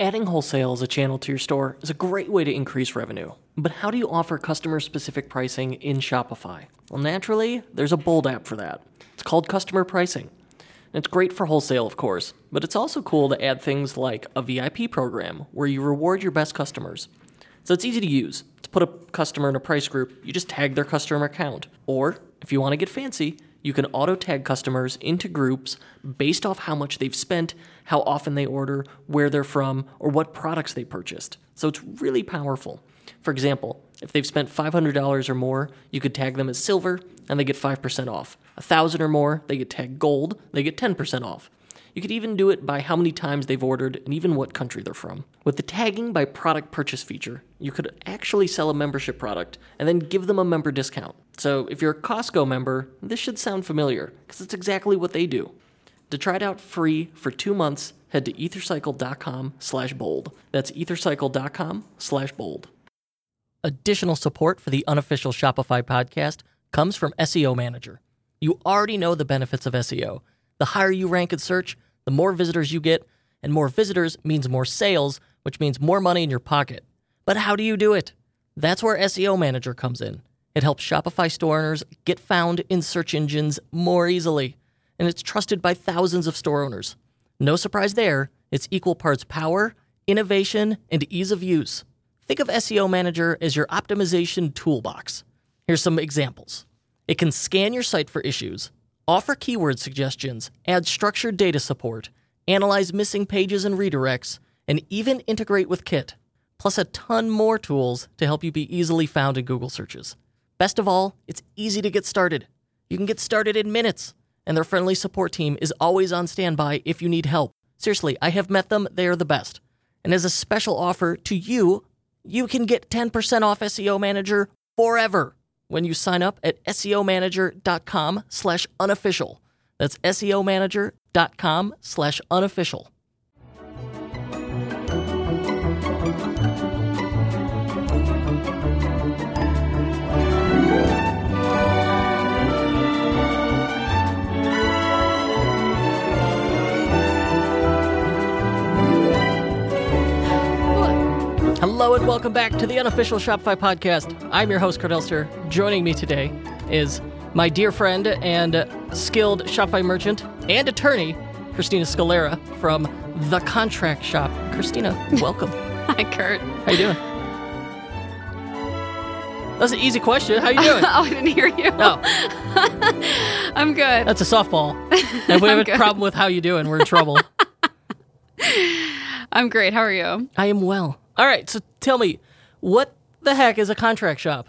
Adding wholesale as a channel to your store is a great way to increase revenue. But how do you offer customer specific pricing in Shopify? Well, naturally, there's a bold app for that. It's called Customer Pricing. And it's great for wholesale, of course, but it's also cool to add things like a VIP program where you reward your best customers. So it's easy to use. To put a customer in a price group, you just tag their customer account. Or, if you want to get fancy, you can auto tag customers into groups based off how much they've spent, how often they order, where they're from, or what products they purchased. So it's really powerful. For example, if they've spent $500 or more, you could tag them as silver and they get 5% off. A 1000 or more, they get tagged gold, they get 10% off. You could even do it by how many times they've ordered and even what country they're from. With the tagging by product purchase feature, you could actually sell a membership product and then give them a member discount. So if you're a Costco member, this should sound familiar because it's exactly what they do. To try it out free for two months, head to ethercycle.com slash bold. That's ethercycle.com slash bold. Additional support for the unofficial Shopify podcast comes from SEO Manager. You already know the benefits of SEO. The higher you rank in search, the more visitors you get, and more visitors means more sales, which means more money in your pocket. But how do you do it? That's where SEO Manager comes in. It helps Shopify store owners get found in search engines more easily, and it's trusted by thousands of store owners. No surprise there, it's equal parts power, innovation, and ease of use. Think of SEO Manager as your optimization toolbox. Here's some examples it can scan your site for issues, offer keyword suggestions, add structured data support, analyze missing pages and redirects, and even integrate with Kit, plus a ton more tools to help you be easily found in Google searches. Best of all, it's easy to get started. You can get started in minutes, and their friendly support team is always on standby if you need help. Seriously, I have met them, they are the best. And as a special offer to you, you can get 10% off SEO Manager forever when you sign up at SEOmanager.com slash unofficial. That's SEOmanager.com slash unofficial. Hello and welcome back to the unofficial Shopify podcast. I'm your host, Kurt Elster. Joining me today is my dear friend and skilled Shopify merchant and attorney, Christina Scalera from The Contract Shop. Christina, welcome. Hi, Kurt. How you doing? That's an easy question. How you doing? oh, I didn't hear you. No, I'm good. that's a softball. If we have a good. problem with how you doing, we're in trouble. I'm great. How are you? I am well. All right, so tell me, what the heck is a contract shop?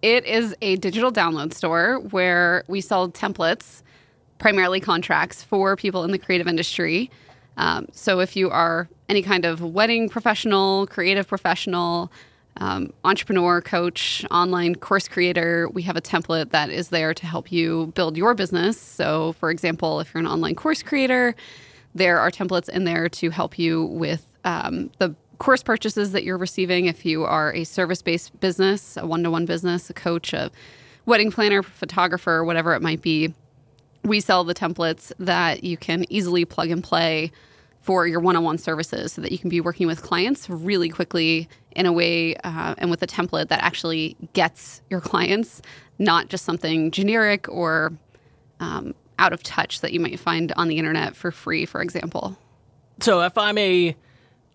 It is a digital download store where we sell templates, primarily contracts for people in the creative industry. Um, so if you are any kind of wedding professional, creative professional, um, entrepreneur, coach, online course creator, we have a template that is there to help you build your business. So, for example, if you're an online course creator, there are templates in there to help you with um, the course purchases that you're receiving. If you are a service based business, a one to one business, a coach, a wedding planner, photographer, whatever it might be, we sell the templates that you can easily plug and play for your one-on-one services so that you can be working with clients really quickly in a way uh, and with a template that actually gets your clients not just something generic or um, out of touch that you might find on the internet for free for example So if I'm a,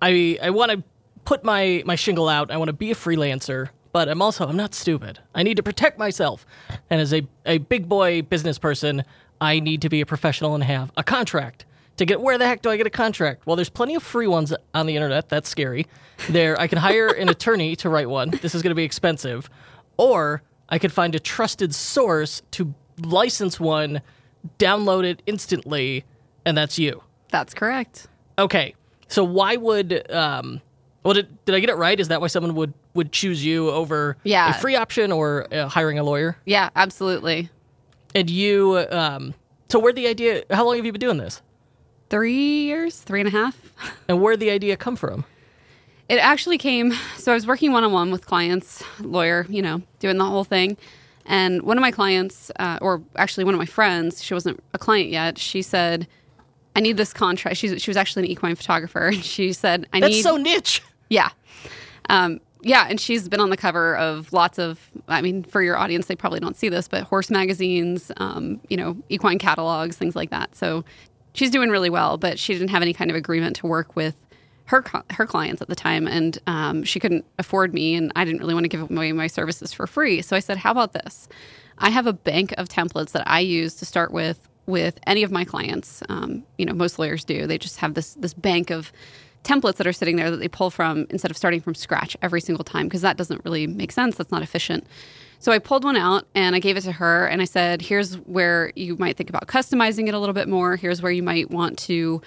I I want to put my my shingle out. I want to be a freelancer, but I'm also I'm not stupid. I need to protect myself, and as a a big boy business person, I need to be a professional and have a contract. To get where the heck do I get a contract? Well, there's plenty of free ones on the internet. That's scary. There, I can hire an attorney to write one. This is going to be expensive, or I could find a trusted source to license one, download it instantly, and that's you. that's correct Okay, so why would um, well did, did I get it right? Is that why someone would would choose you over Yeah. a free option or uh, hiring a lawyer? yeah absolutely And you, um, so where the idea? How long have you been doing this? three years three and a half And where the idea come from? It actually came. So I was working one on one with clients, lawyer, you know, doing the whole thing. And one of my clients, uh, or actually one of my friends, she wasn't a client yet. She said, I need this contract. She's, she was actually an equine photographer. And she said, I That's need. That's so niche. Yeah. Um, yeah, and she's been on the cover of lots of, I mean, for your audience, they probably don't see this, but horse magazines, um, you know, equine catalogs, things like that. So she's doing really well, but she didn't have any kind of agreement to work with her her clients at the time, and um, she couldn't afford me, and I didn't really want to give away my services for free. So I said, "How about this? I have a bank of templates that I use to start with with any of my clients. Um, you know, most lawyers do. They just have this this bank of templates that are sitting there that they pull from instead of starting from scratch every single time because that doesn't really make sense. That's not efficient. So I pulled one out and I gave it to her and I said, here's where you might think about customizing it a little bit more. Here's where you might want to,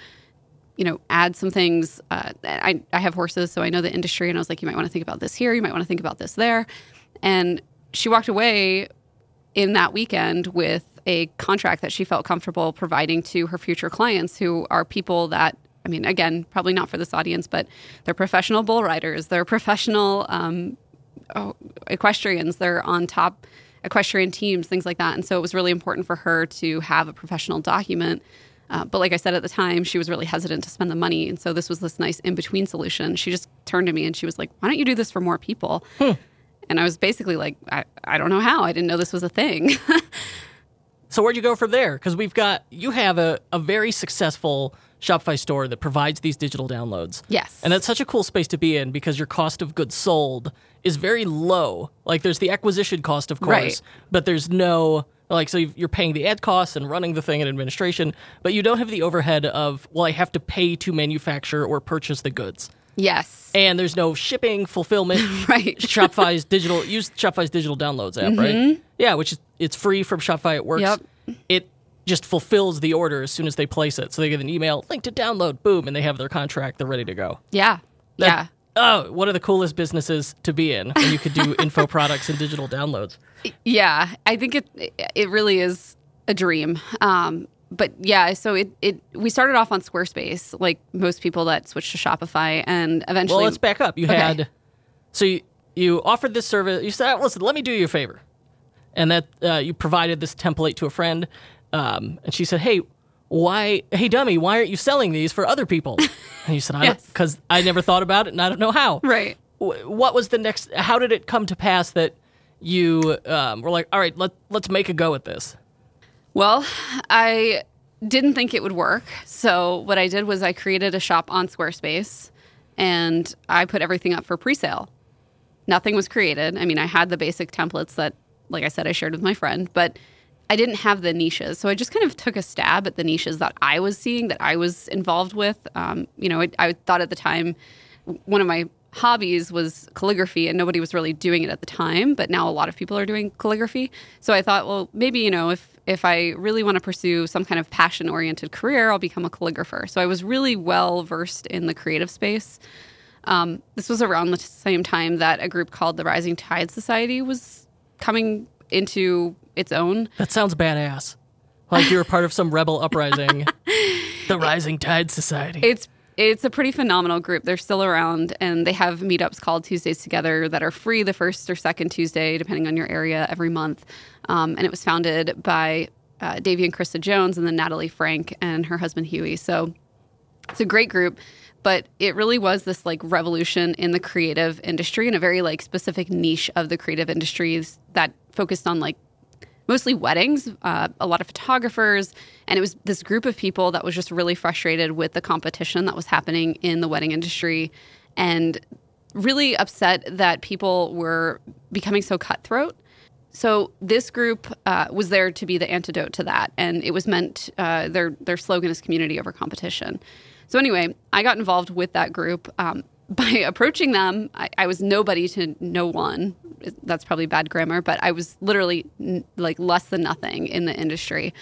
you know, add some things. Uh, I, I have horses, so I know the industry. And I was like, you might want to think about this here. You might want to think about this there. And she walked away in that weekend with a contract that she felt comfortable providing to her future clients who are people that I mean, again, probably not for this audience, but they're professional bull riders, they're professional um, oh, equestrians, they're on top equestrian teams, things like that. And so it was really important for her to have a professional document. Uh, but like I said at the time, she was really hesitant to spend the money. And so this was this nice in between solution. She just turned to me and she was like, Why don't you do this for more people? Hmm. And I was basically like, I, I don't know how. I didn't know this was a thing. so where'd you go from there? Because we've got, you have a, a very successful Shopify store that provides these digital downloads. Yes. And that's such a cool space to be in because your cost of goods sold is very low. Like there's the acquisition cost, of course, right. but there's no like so you're paying the ad costs and running the thing in administration, but you don't have the overhead of well I have to pay to manufacture or purchase the goods. Yes. And there's no shipping, fulfillment. right. Shopify's digital use Shopify's digital downloads app, mm-hmm. right? Yeah, which is it's free from Shopify. It works. Yep. It just fulfills the order as soon as they place it. So they get an email, link to download, boom, and they have their contract. They're ready to go. Yeah. That, yeah. Oh, one of the coolest businesses to be in when you could do info products and digital downloads. Yeah, I think it it really is a dream. Um, but yeah, so it, it we started off on Squarespace, like most people that switched to Shopify, and eventually. Well, let's back up. You okay. had so you, you offered this service. You said, "Listen, let me do you a favor," and that uh, you provided this template to a friend, um, and she said, "Hey, why? Hey, dummy, why aren't you selling these for other people?" And you said, "I yes. because I never thought about it, and I don't know how." Right. What was the next? How did it come to pass that you um, were like, "All right, let let's make a go at this"? Well, I didn't think it would work. So what I did was I created a shop on Squarespace, and I put everything up for pre-sale. Nothing was created. I mean, I had the basic templates that, like I said, I shared with my friend, but I didn't have the niches. So I just kind of took a stab at the niches that I was seeing, that I was involved with. Um, you know, I, I thought at the time one of my hobbies was calligraphy and nobody was really doing it at the time but now a lot of people are doing calligraphy so i thought well maybe you know if if i really want to pursue some kind of passion oriented career i'll become a calligrapher so i was really well versed in the creative space um, this was around the same time that a group called the rising tide society was coming into its own. That sounds badass. Like you're part of some rebel uprising. the Rising Tide Society. It's it's a pretty phenomenal group. They're still around and they have meetups called Tuesdays Together that are free the first or second Tuesday, depending on your area, every month. Um, and it was founded by uh, Davey and Krista Jones and then Natalie Frank and her husband Huey. So it's a great group but it really was this like revolution in the creative industry in a very like specific niche of the creative industries that focused on like mostly weddings, uh, a lot of photographers, and it was this group of people that was just really frustrated with the competition that was happening in the wedding industry and really upset that people were becoming so cutthroat. So this group uh, was there to be the antidote to that, and it was meant. Uh, their their slogan is community over competition. So anyway, I got involved with that group. Um, by approaching them, I, I, was nobody to no one. That's probably bad grammar, but I was literally n- like less than nothing in the industry.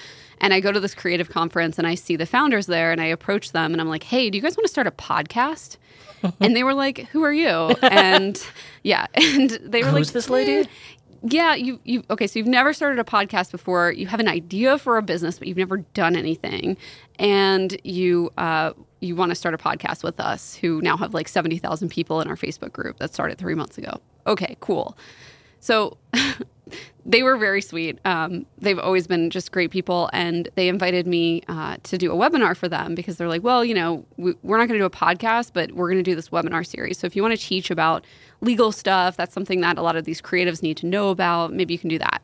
And I go to this creative conference and I see the founders there and I approach them and I'm like, hey, do you guys want to start a podcast? and they were like, who are you? And yeah, and they were Who's like, this lady? Yeah, you you okay, so you've never started a podcast before. You have an idea for a business, but you've never done anything, and you uh, you want to start a podcast with us, who now have like seventy thousand people in our Facebook group that started three months ago. Okay, cool. So they were very sweet. Um, they've always been just great people, and they invited me uh, to do a webinar for them because they're like, well, you know, we, we're not going to do a podcast, but we're going to do this webinar series. So if you want to teach about legal stuff, that's something that a lot of these creatives need to know about. Maybe you can do that.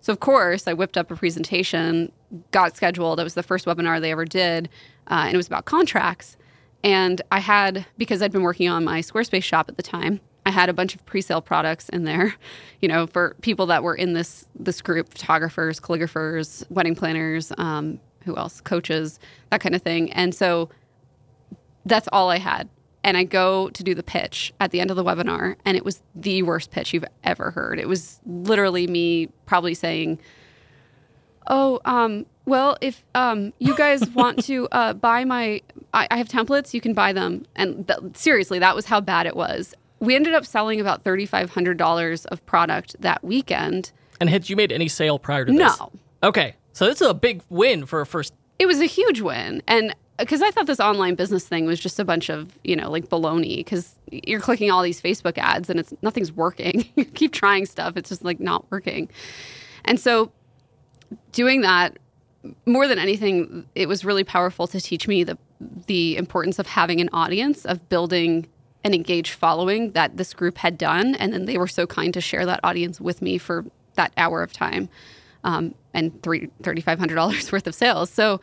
So of course, I whipped up a presentation, got scheduled. It was the first webinar they ever did, uh, and it was about contracts. And I had because I'd been working on my Squarespace shop at the time. I had a bunch of pre-sale products in there, you know, for people that were in this this group: photographers, calligraphers, wedding planners, um, who else, coaches, that kind of thing. And so that's all I had. And I go to do the pitch at the end of the webinar, and it was the worst pitch you've ever heard. It was literally me probably saying, "Oh, um, well, if um, you guys want to uh, buy my, I, I, have templates, you can buy them." And th- seriously, that was how bad it was we ended up selling about $3,500 of product that weekend. And had you made any sale prior to this? No. Okay. So this is a big win for a first. It was a huge win. And uh, because I thought this online business thing was just a bunch of, you know, like baloney because you're clicking all these Facebook ads and it's nothing's working. you keep trying stuff, it's just like not working. And so doing that more than anything, it was really powerful to teach me the the importance of having an audience, of building an engaged following that this group had done. And then they were so kind to share that audience with me for that hour of time um, and three, $3,500 worth of sales. So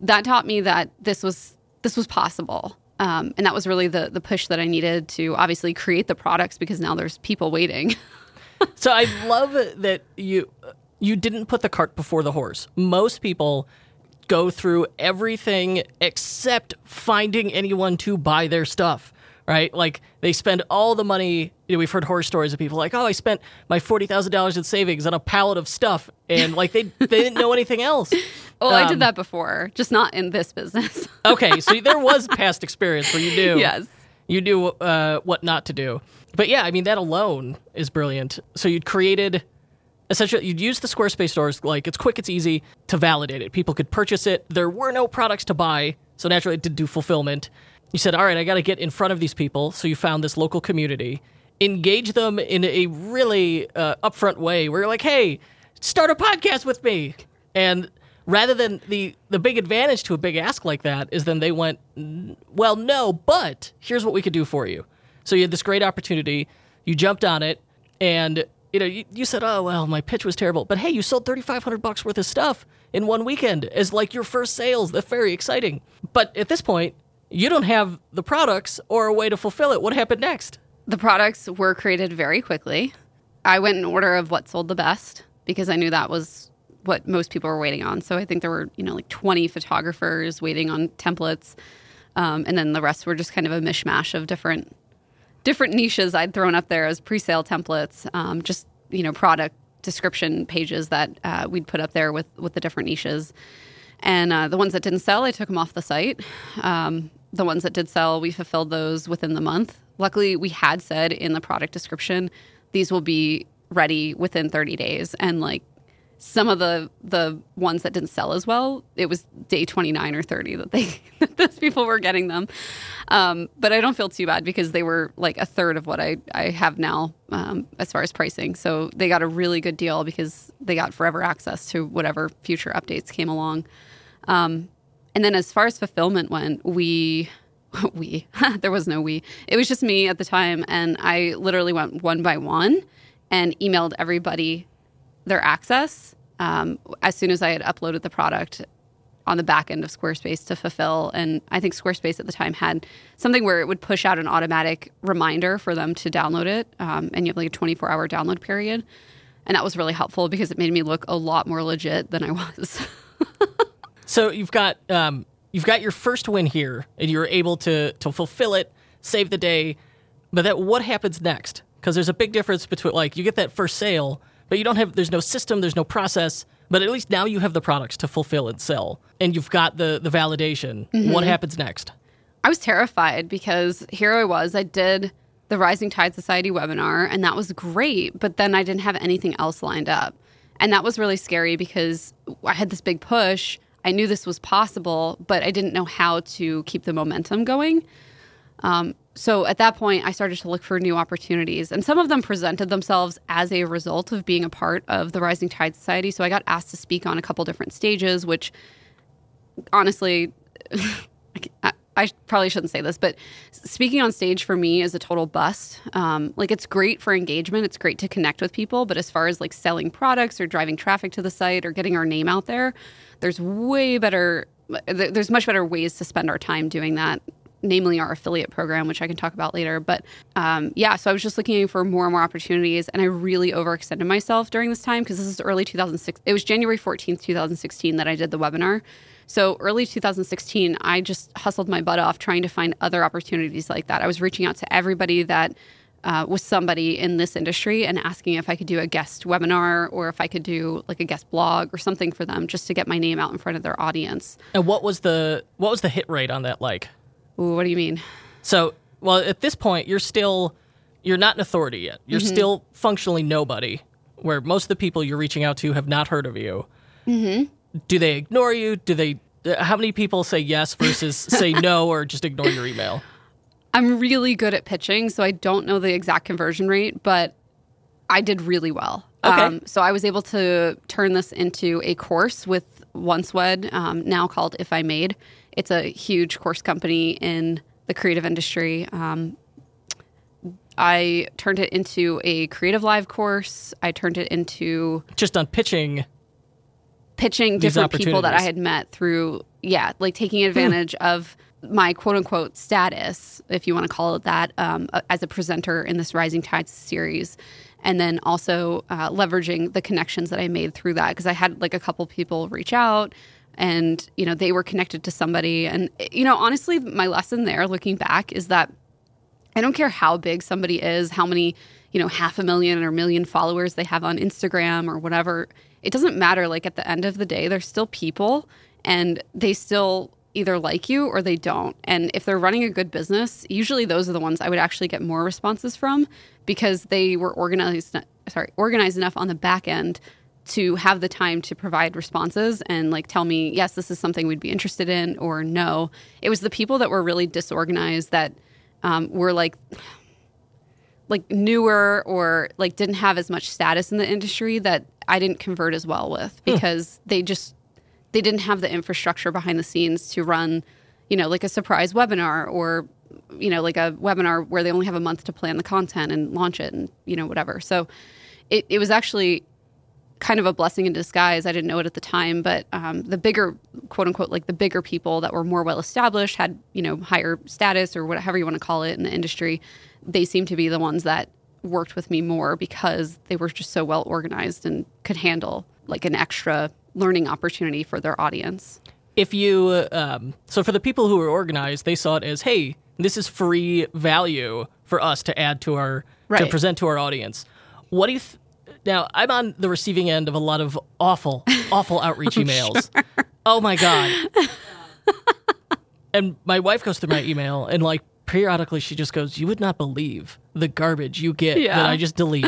that taught me that this was, this was possible. Um, and that was really the, the push that I needed to obviously create the products because now there's people waiting. so I love that you you didn't put the cart before the horse. Most people go through everything except finding anyone to buy their stuff right? Like they spend all the money. You know, we've heard horror stories of people like, "Oh, I spent my forty thousand dollars in savings on a pallet of stuff," and like they they didn't know anything else. Oh, um, I did um, that before, just not in this business. okay, so there was past experience where you knew, yes, you knew uh, what not to do. But yeah, I mean that alone is brilliant. So you'd created essentially you'd use the Squarespace stores like it's quick, it's easy to validate it. People could purchase it. There were no products to buy, so naturally it did do fulfillment you said, all right, I got to get in front of these people. So you found this local community, engage them in a really uh, upfront way where you're like, hey, start a podcast with me. And rather than the, the big advantage to a big ask like that is then they went, well, no, but here's what we could do for you. So you had this great opportunity. You jumped on it and you know, you, you, said, "Oh well, my pitch was terrible," but hey, you sold thirty five hundred bucks worth of stuff in one weekend as like your first sales. That's very exciting. But at this point, you don't have the products or a way to fulfill it. What happened next? The products were created very quickly. I went in order of what sold the best because I knew that was what most people were waiting on. So I think there were, you know, like 20 photographers waiting on templates. Um, and then the rest were just kind of a mishmash of different different niches I'd thrown up there as pre-sale templates, um, just you know product description pages that uh, we'd put up there with with the different niches. And uh, the ones that didn't sell, I took them off the site. Um, the ones that did sell, we fulfilled those within the month. Luckily, we had said in the product description, these will be ready within 30 days. And like some of the the ones that didn't sell as well, it was day 29 or 30 that they those people were getting them. Um, but I don't feel too bad because they were like a third of what I, I have now um, as far as pricing. So they got a really good deal because they got forever access to whatever future updates came along. Um, and then as far as fulfillment went, we we there was no we. It was just me at the time, and I literally went one by one and emailed everybody their access um, as soon as I had uploaded the product on the back end of Squarespace to fulfill. And I think Squarespace at the time had something where it would push out an automatic reminder for them to download it, um, and you have like a 24 hour download period. And that was really helpful because it made me look a lot more legit than I was. So you've got um, you've got your first win here, and you're able to to fulfill it, save the day. But that what happens next? Because there's a big difference between like you get that first sale, but you don't have there's no system, there's no process. But at least now you have the products to fulfill and sell, and you've got the the validation. Mm-hmm. What happens next? I was terrified because here I was. I did the Rising Tide Society webinar, and that was great. But then I didn't have anything else lined up. And that was really scary because I had this big push I knew this was possible, but I didn't know how to keep the momentum going. Um, so at that point, I started to look for new opportunities, and some of them presented themselves as a result of being a part of the Rising Tide Society. So I got asked to speak on a couple different stages, which honestly, I, I probably shouldn't say this, but speaking on stage for me is a total bust. Um, like it's great for engagement, it's great to connect with people, but as far as like selling products or driving traffic to the site or getting our name out there, there's way better. There's much better ways to spend our time doing that namely our affiliate program, which I can talk about later. But um, yeah, so I was just looking for more and more opportunities, and I really overextended myself during this time because this is early 2006. It was January 14th, 2016 that I did the webinar. So early 2016, I just hustled my butt off trying to find other opportunities like that. I was reaching out to everybody that uh, was somebody in this industry and asking if I could do a guest webinar or if I could do like a guest blog or something for them just to get my name out in front of their audience. And what was the what was the hit rate on that like? Ooh, what do you mean? So, well, at this point, you're still you're not an authority yet. You're mm-hmm. still functionally nobody. Where most of the people you're reaching out to have not heard of you. Mm-hmm. Do they ignore you? Do they? Uh, how many people say yes versus say no or just ignore your email? I'm really good at pitching, so I don't know the exact conversion rate, but I did really well. Okay. Um, so I was able to turn this into a course with OneSwed, um, now called If I Made. It's a huge course company in the creative industry. Um, I turned it into a CreativeLive course. I turned it into just on pitching, pitching different people that I had met through, yeah, like taking hmm. advantage of my quote unquote status, if you want to call it that, um, as a presenter in this Rising Tides series. And then also uh, leveraging the connections that I made through that because I had like a couple people reach out and you know they were connected to somebody and you know honestly my lesson there looking back is that i don't care how big somebody is how many you know half a million or million followers they have on instagram or whatever it doesn't matter like at the end of the day they're still people and they still either like you or they don't. And if they're running a good business usually those are the ones i would actually get more responses from because they were organized sorry organized enough on the back end to have the time to provide responses and like tell me yes this is something we'd be interested in or no. It was the people that were really disorganized that um, were like like newer or like didn't have as much status in the industry that i didn't convert as well with hmm. because they just they didn't have the infrastructure behind the scenes to run you know like a surprise webinar or you know like a webinar where they only have a month to plan the content and launch it and you know whatever so it, it was actually kind of a blessing in disguise. I didn't know it at the time, but um, the bigger, quote unquote, like the bigger people that were more well established, had you know higher status or whatever you want to call it in the industry, they seemed to be the ones that worked with me more because they were just so well organized and could handle like an extra learning opportunity for their audience. If you, um, so for the people who were organized, they saw it as, hey, this is free value for us to add to our right. to present to our audience. What do you? Th- now, I'm on the receiving end of a lot of awful, awful outreach emails. Sure. Oh my God. and my wife goes through my email and, like, periodically she just goes, You would not believe the garbage you get yeah. that I just delete.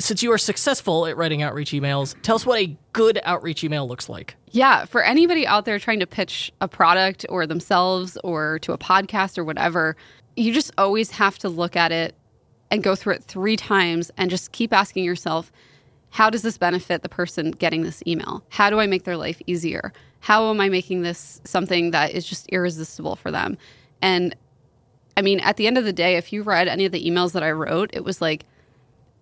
Since you are successful at writing outreach emails, tell us what a good outreach email looks like. Yeah, for anybody out there trying to pitch a product or themselves or to a podcast or whatever, you just always have to look at it and go through it three times and just keep asking yourself, how does this benefit the person getting this email? How do I make their life easier? How am I making this something that is just irresistible for them? And I mean, at the end of the day, if you read any of the emails that I wrote, it was like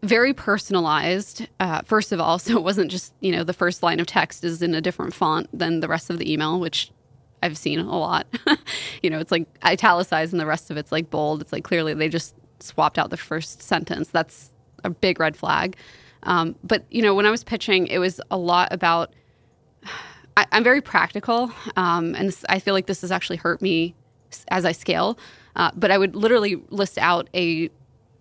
very personalized, uh, first of all. So it wasn't just, you know, the first line of text is in a different font than the rest of the email, which I've seen a lot. you know, it's like italicized and the rest of it's like bold. It's like clearly they just swapped out the first sentence. That's a big red flag. Um, but you know, when I was pitching, it was a lot about. I, am very practical, um, and this, I feel like this has actually hurt me as I scale. Uh, but I would literally list out a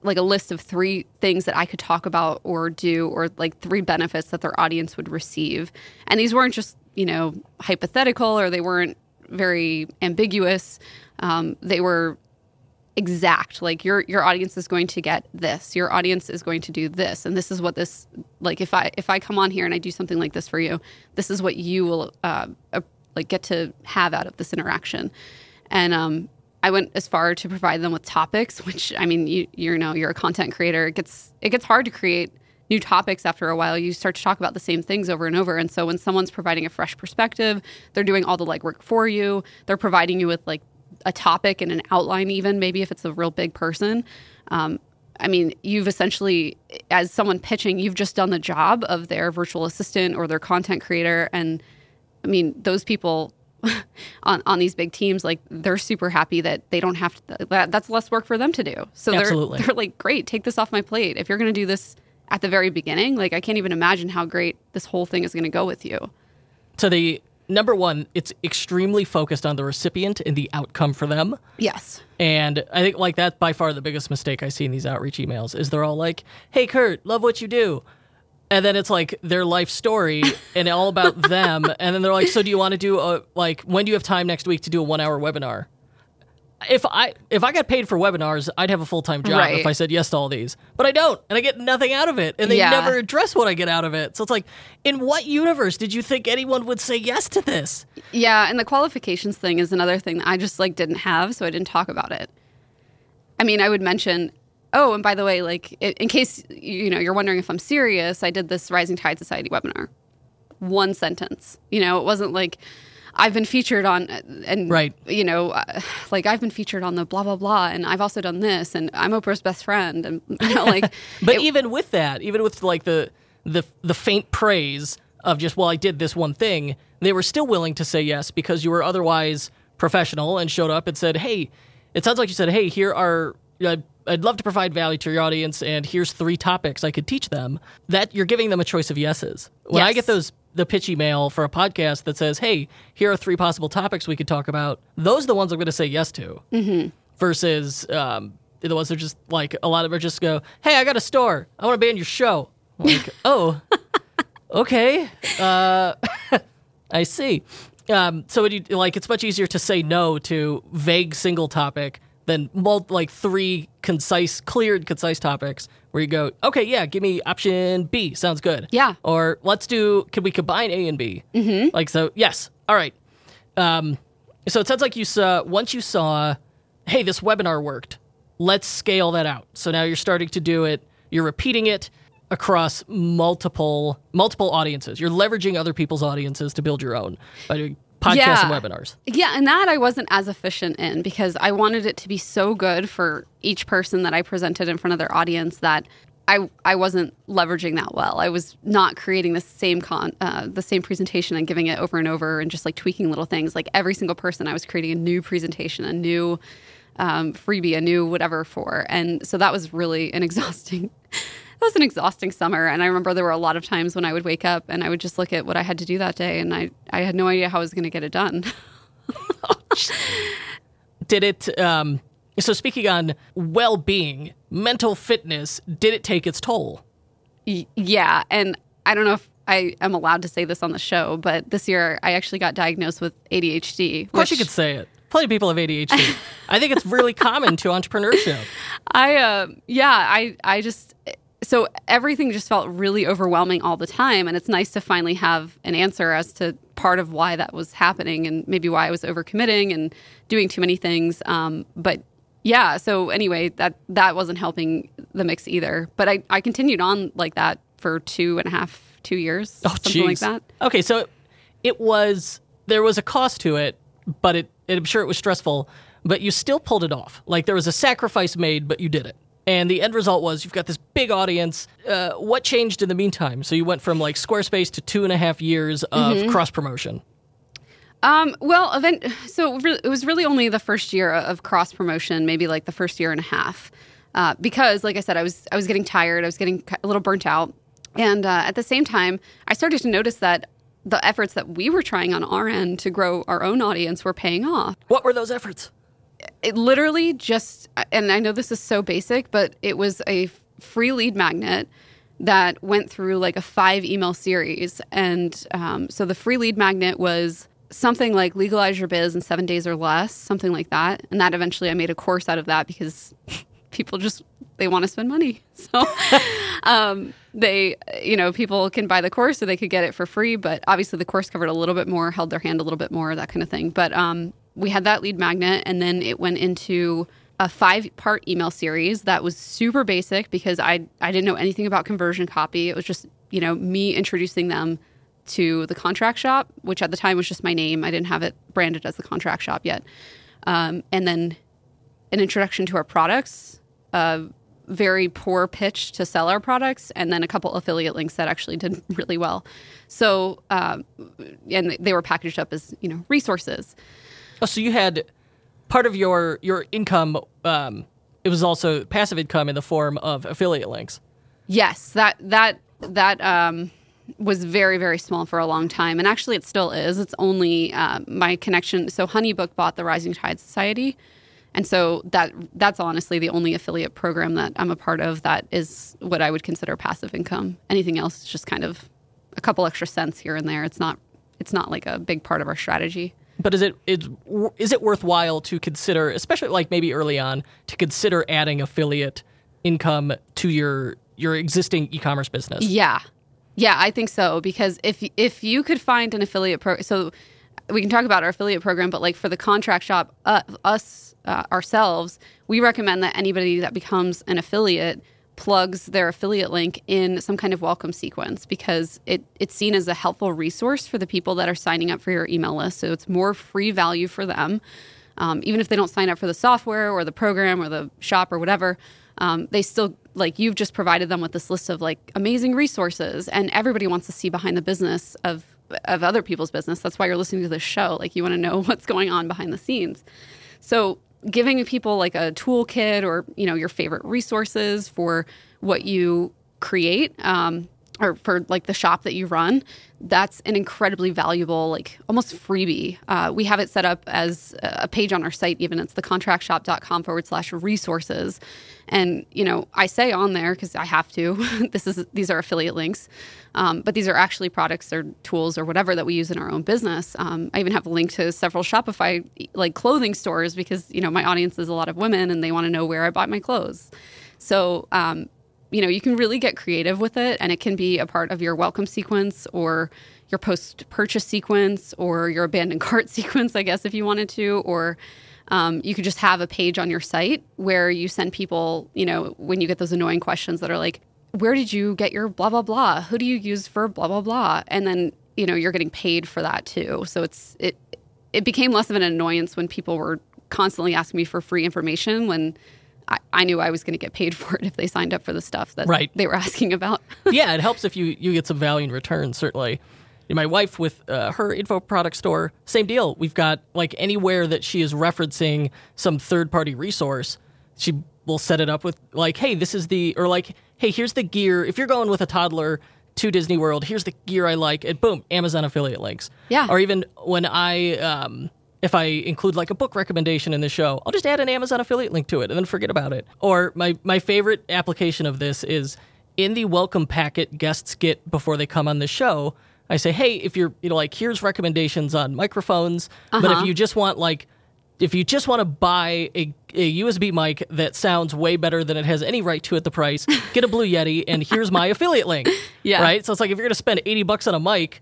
like a list of three things that I could talk about or do, or like three benefits that their audience would receive. And these weren't just you know hypothetical, or they weren't very ambiguous. Um, they were exact like your your audience is going to get this your audience is going to do this and this is what this like if i if i come on here and i do something like this for you this is what you will uh, uh, like get to have out of this interaction and um I went as far to provide them with topics, which I mean, you you know, you're a content creator. It gets it gets hard to create new topics after a while. You start to talk about the same things over and over. And so when someone's providing a fresh perspective, they're doing all the legwork for you. They're providing you with like a topic and an outline, even maybe if it's a real big person. Um, I mean, you've essentially, as someone pitching, you've just done the job of their virtual assistant or their content creator. And I mean, those people on, on these big teams, like they're super happy that they don't have to, that, that's less work for them to do. So Absolutely. they're, they're like, great, take this off my plate. If you're going to do this at the very beginning, like I can't even imagine how great this whole thing is going to go with you. So the number one, it's extremely focused on the recipient and the outcome for them. Yes. And I think like that's by far the biggest mistake I see in these outreach emails is they're all like, "Hey Kurt, love what you do." And then it's like their life story and all about them. And then they're like, "So do you want to do a like when do you have time next week to do a 1-hour webinar?" If I if I got paid for webinars, I'd have a full-time job Right. if I said yes to all these. But I don't, and I get nothing out of it. And they Yeah. never address what I get out of it. So it's like, in what universe did you think anyone would say yes to this? Yeah, and the qualifications thing is another thing that I just like didn't have, so I didn't talk about it. I mean, I would mention, oh, and by the way, like in case you know you're wondering if I'm serious, I did this Rising Tide Society webinar. One sentence. You know, it wasn't like I've been featured on and Right. you know, uh, like I've been featured on the blah blah blah and I've also done this and I'm Oprah's best friend and you know like But it- even with that, even with like the the the faint praise of just well, I did this one thing, they were still willing to say yes because you were otherwise professional and showed up and said, "Hey, it sounds like you said, hey, here are." Uh, I'd love to provide value to your audience, and here's three topics I could teach them. That you're giving them a choice of yeses. When I get those the pitch email for a podcast that says, "Hey, here are three possible topics we could talk about," those are the ones I'm going to say yes to. Mm-hmm. Versus um, the ones that are just like a lot of them are just go, "Hey, I got a store. I want to be on your show." I'm like, oh, okay, uh, I see. Um, so it, like it's much easier to say no to vague single topic than mul- like three concise, cleared, concise topics where you go, okay, yeah, give me option B, sounds good. Yeah. Or let's do, can we combine A and B? Mm-hmm. Like so, yes, all right. Um, so it sounds like you saw once you saw, hey, this webinar worked. Let's scale that out. So now you're starting to do it. You're repeating it across multiple multiple audiences. You're leveraging other people's audiences to build your own by doing podcasts Yeah. and webinars. Yeah, and that I wasn't as efficient in because I wanted it to be so good for each person that I presented in front of their audience that I I wasn't leveraging that well. I was not creating the same con uh, the same presentation and giving it over and over and just like tweaking little things. Like every single person, I was creating a new presentation, a new um, freebie, a new whatever for, and so that was really an exhausting. Was an exhausting summer, and I remember there were a lot of times when I would wake up and I would just look at what I had to do that day, and I I had no idea how I was going to get it done. Did it um so speaking on well-being, mental fitness, did it take its toll? Y- yeah, and I don't know if I am allowed to say this on the show, but this year I actually got diagnosed with ADHD. Of course you could say it. Plenty of people have ADHD. I think it's really common to entrepreneurship. I uh, yeah, I I just so everything just felt really overwhelming all the time, and it's nice to finally have an answer as to part of why that was happening and maybe why I was overcommitting and doing too many things. Um, but yeah, so anyway, that that wasn't helping the mix either. But I I continued on like that for two and a half two years, Oh, something like that. Okay, so it was there was a cost to it, but it, it I'm sure it was stressful, but you still pulled it off. Like there was a sacrifice made, but you did it. And the end result was you've got this big audience. Uh, what changed in the meantime? So you went from like Squarespace to two and a half years of Mm-hmm. cross promotion. Um, well, event. So it was really only the first year of cross promotion, maybe like the first year and a half, uh, because, like I said, I was I was getting tired, I was getting a little burnt out, and uh, at the same time, I started to notice that the efforts that we were trying on our end to grow our own audience were paying off. What were those efforts? It literally just, and I know this is so basic, but it was a free lead magnet that went through like a five email series. And um, so the free lead magnet was something like legalize your biz in seven days or less, something like that. And that eventually I made a course out of that because people just they want to spend money. So um, they, you know, people can buy the course so they could get it for free. But obviously the course covered a little bit more, held their hand a little bit more, that kind of thing. But um, we had that lead magnet, and then it went into a five part email series that was super basic because I I didn't know anything about conversion copy. It was just you know me introducing them to the contract shop, which at the time was just my name. I didn't have it branded as the contract shop yet. Um, and then an introduction to our products, a very poor pitch to sell our products, and then a couple affiliate links that actually did really well. So, um, and they were packaged up as you know resources. Oh, so you had part of your your income. Um, it was also passive income in the form of affiliate links. Yes, that that that um, was very very small for a long time, and actually it still is. It's only uh, my connection. So Honeybook bought the Rising Tide Society, and so that that's honestly the only affiliate program that I'm a part of that is what I would consider passive income. Anything else is just kind of a couple extra cents here and there. It's not it's not like a big part of our strategy. But is it is, is it worthwhile to consider, especially like maybe early on, to consider adding affiliate income to your your existing e-commerce business? Yeah, yeah, I think so because if if you could find an affiliate pro, so we can talk about our affiliate program, but like for the contract shop, uh, us uh, ourselves, we recommend that anybody that becomes an affiliate plugs their affiliate link in some kind of welcome sequence because it, it's seen as a helpful resource for the people that are signing up for your email list. So it's more free value for them. Um, even if they don't sign up for the software or the program or the shop or whatever, um, they still like you've just provided them with this list of like amazing resources, and everybody wants to see behind the business of of other people's business. That's why you're listening to this show. Like you want to know what's going on behind the scenes. So giving people like a toolkit or you know your favorite resources for what you create um, or for like the shop that you run that's an incredibly valuable like almost freebie. Uh, we have it set up as a page on our site even. It's the contractshop.com forward slash resources. And you know i say on there because i have to this is these are affiliate links um, but these are actually products or tools or whatever that we use in our own business. Um, i even have a link to several shopify like clothing stores because you know my audience is a lot of women and they want to know where i buy my clothes. So um, you know, you can really get creative with it and it can be a part of your welcome sequence or your post purchase sequence or your abandoned cart sequence, I guess, if you wanted to, or um, you could just have a page on your site where you send people, you know, when you get those annoying questions that are like, where did you get your blah, blah, blah? Who do you use for blah, blah, blah? And then, you know, you're getting paid for that too. So it's, it, it became less of an annoyance when people were constantly asking me for free information when I, I knew I was going to get paid for it if they signed up for the stuff that right. they were asking about. yeah, it helps if you, you get some value in return, certainly. My wife with uh, her info product store, same deal. We've got like anywhere that she is referencing some third party resource, she will set it up with like, hey, this is the, or like, hey, here's the gear. If you're going with a toddler to Disney World, here's the gear I like, and boom, Amazon affiliate links. Yeah. Or even when I, um, if I include like a book recommendation in the show, I'll just add an Amazon affiliate link to it and then forget about it. Or my, my favorite application of this is in the welcome packet guests get before they come on the show. I say, hey, if you're, you know, like, here's recommendations on microphones, uh-huh. but if you just want, like, if you just want to buy a, a USB mic that sounds way better than it has any right to at the price, get a Blue Yeti, and here's my affiliate link. Yeah. Right? So it's like if you're going to spend 80 bucks on a mic,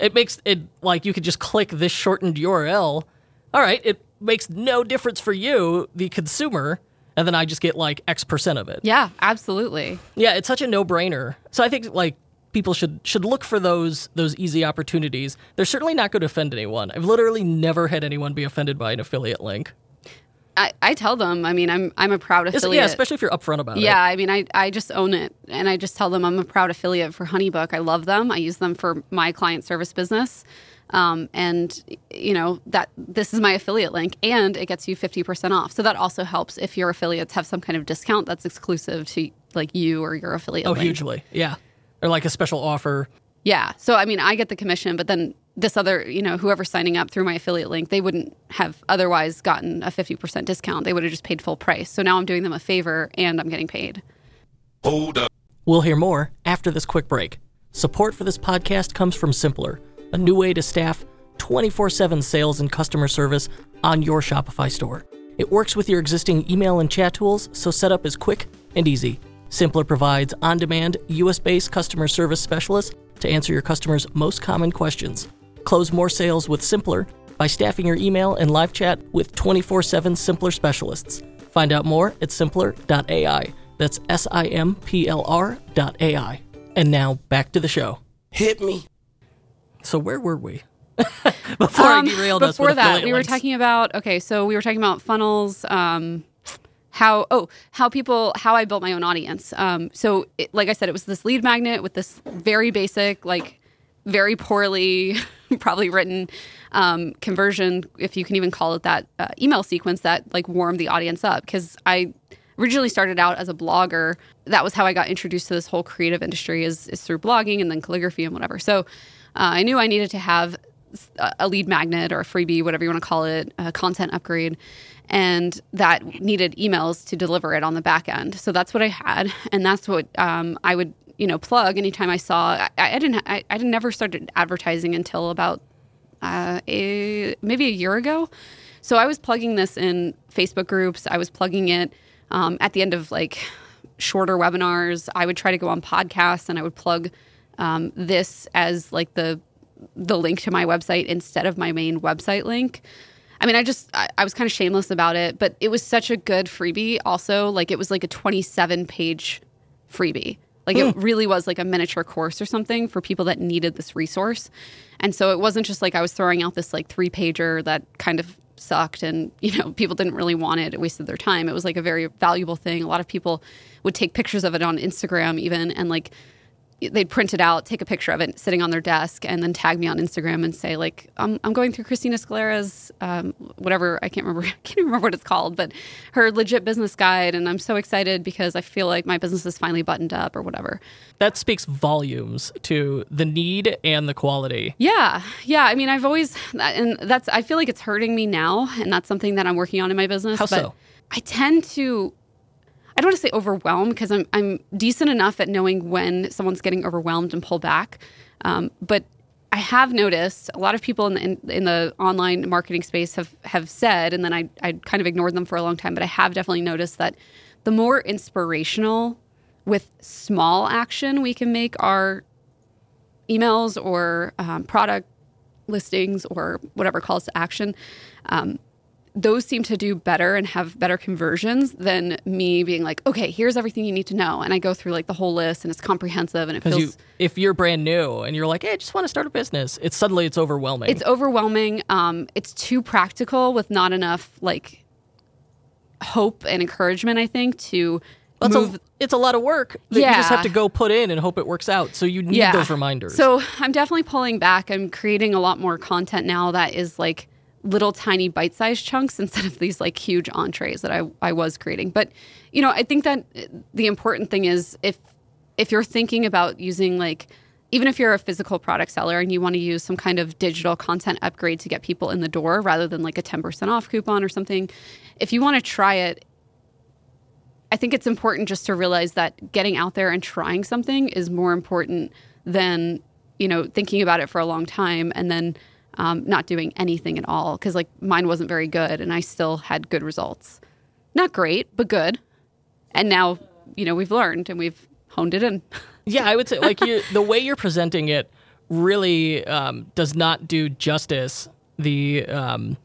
it makes it like you could just click this shortened URL. All right, it makes no difference for you, the consumer, and then I just get like X percent of it. Yeah, absolutely. Yeah, it's such a no-brainer. So I think like people should should look for those those easy opportunities. They're certainly not going to offend anyone. I've literally never had anyone be offended by an affiliate link. I, I tell them, I mean, I'm I'm a proud affiliate. Yeah, especially if you're upfront about yeah, it. Yeah, I mean, I, I just own it. And I just tell them I'm a proud affiliate for Honeybook. I love them. I use them for my client service business. Um, and, you know, that this is my affiliate link and it gets you 50% off. So that also helps if your affiliates have some kind of discount that's exclusive to like you or your affiliate Oh, link. hugely. Yeah. Or like a special offer. Yeah. So, I mean, I get the commission, but then this other, you know, whoever's signing up through my affiliate link, they wouldn't have otherwise gotten a 50% discount. They would have just paid full price. So now I'm doing them a favor and I'm getting paid. Hold up. We'll hear more after this quick break. Support for this podcast comes from Simplr, a new way to staff 24 7 sales and customer service on your Shopify store. It works with your existing email and chat tools, so setup is quick and easy. Simplr provides on demand, US based customer service specialists to answer your customers' most common questions. Close more sales with Simplr by staffing your email and live chat with 24 7 Simplr specialists. Find out more at simplr.ai. That's S I M P L R dot AI. And now back to the show. Hit me. So, where were we? before I Um, derailed us before that, affiliate we were talking about okay, so we were talking about funnels. Um, how oh how people how I built my own audience. Um, so it, like I said, it was this lead magnet with this very basic like very poorly probably written um, conversion, if you can even call it that, uh, email sequence that like warmed the audience up because I originally started out as a blogger. That was how I got introduced to this whole creative industry is, is through blogging and then calligraphy and whatever. So uh, I knew I needed to have a a lead magnet or a freebie, whatever you want to call it, a content upgrade, and that needed emails to deliver it on the back end. So that's what I had, and that's what um, I would you know plug anytime I saw. I, I didn't I, I never started advertising until about uh, a, maybe a year ago. So I was plugging this in Facebook groups. I was plugging it um, at the end of like shorter webinars. I would try to go on podcasts and I would plug um, this as like the the link to my website instead of my main website link. I mean, I just I, I was kind of shameless about it, but it was such a good freebie. Also, like it was like a 27 page freebie. Like it hmm. really was like a miniature course or something for people that needed this resource. And so it wasn't just like I was throwing out this like three pager that kind of sucked and you know people didn't really want it it wasted their time it was like a very valuable thing a lot of people would take pictures of it on instagram even and like they'd print it out, take a picture of it sitting on their desk, and then tag me on Instagram and say like, "I'm, I'm going through Christina Scalera's um, whatever I can't remember, I can't remember what it's called, but her legit business guide, and I'm so excited because I feel like my business is finally buttoned up or whatever." That speaks volumes to the need and the quality. Yeah, yeah. I mean, I've always, and that's I feel like it's hurting me now, and that's something that I'm working on in my business. How but so? I tend to I don't want to say overwhelmed because I'm I'm decent enough at knowing when someone's getting overwhelmed and pull back. Um, but I have noticed a lot of people in the, in, in the online marketing space have have said, and then I I kind of ignored them for a long time, but I have definitely noticed that the more inspirational with small action we can make our emails or um, product listings or whatever calls to action, um, those seem to do better and have better conversions than me being like, okay, here's everything you need to know. And I go through like the whole list and it's comprehensive and it feels you, if you're brand new and you're like, hey, I just want to start a business, it's suddenly it's overwhelming. it's overwhelming. Um, it's too practical with not enough like hope and encouragement, I think, to Well, move a, it's a lot of work that you just have to go put in and hope it works out. So you need those reminders. So I'm definitely pulling back. I'm creating a lot more content now that is like little tiny bite-sized chunks instead of these like huge entrees that I, I was creating. But you know, I think that the important thing is if if you're thinking about using like even if you're a physical product seller and you want to use some kind of digital content upgrade to get people in the door rather than like a 10% off coupon or something, if you want to try it, I think it's important just to realize that getting out there and trying something is more important than you know thinking about it for a long time and then um, not doing anything at all. Because like mine wasn't very good, and I still had good results. Not great, but good. And now you know we've learned and we've honed it in. yeah, I would say like you, the way you're presenting it really um, does not do justice the um,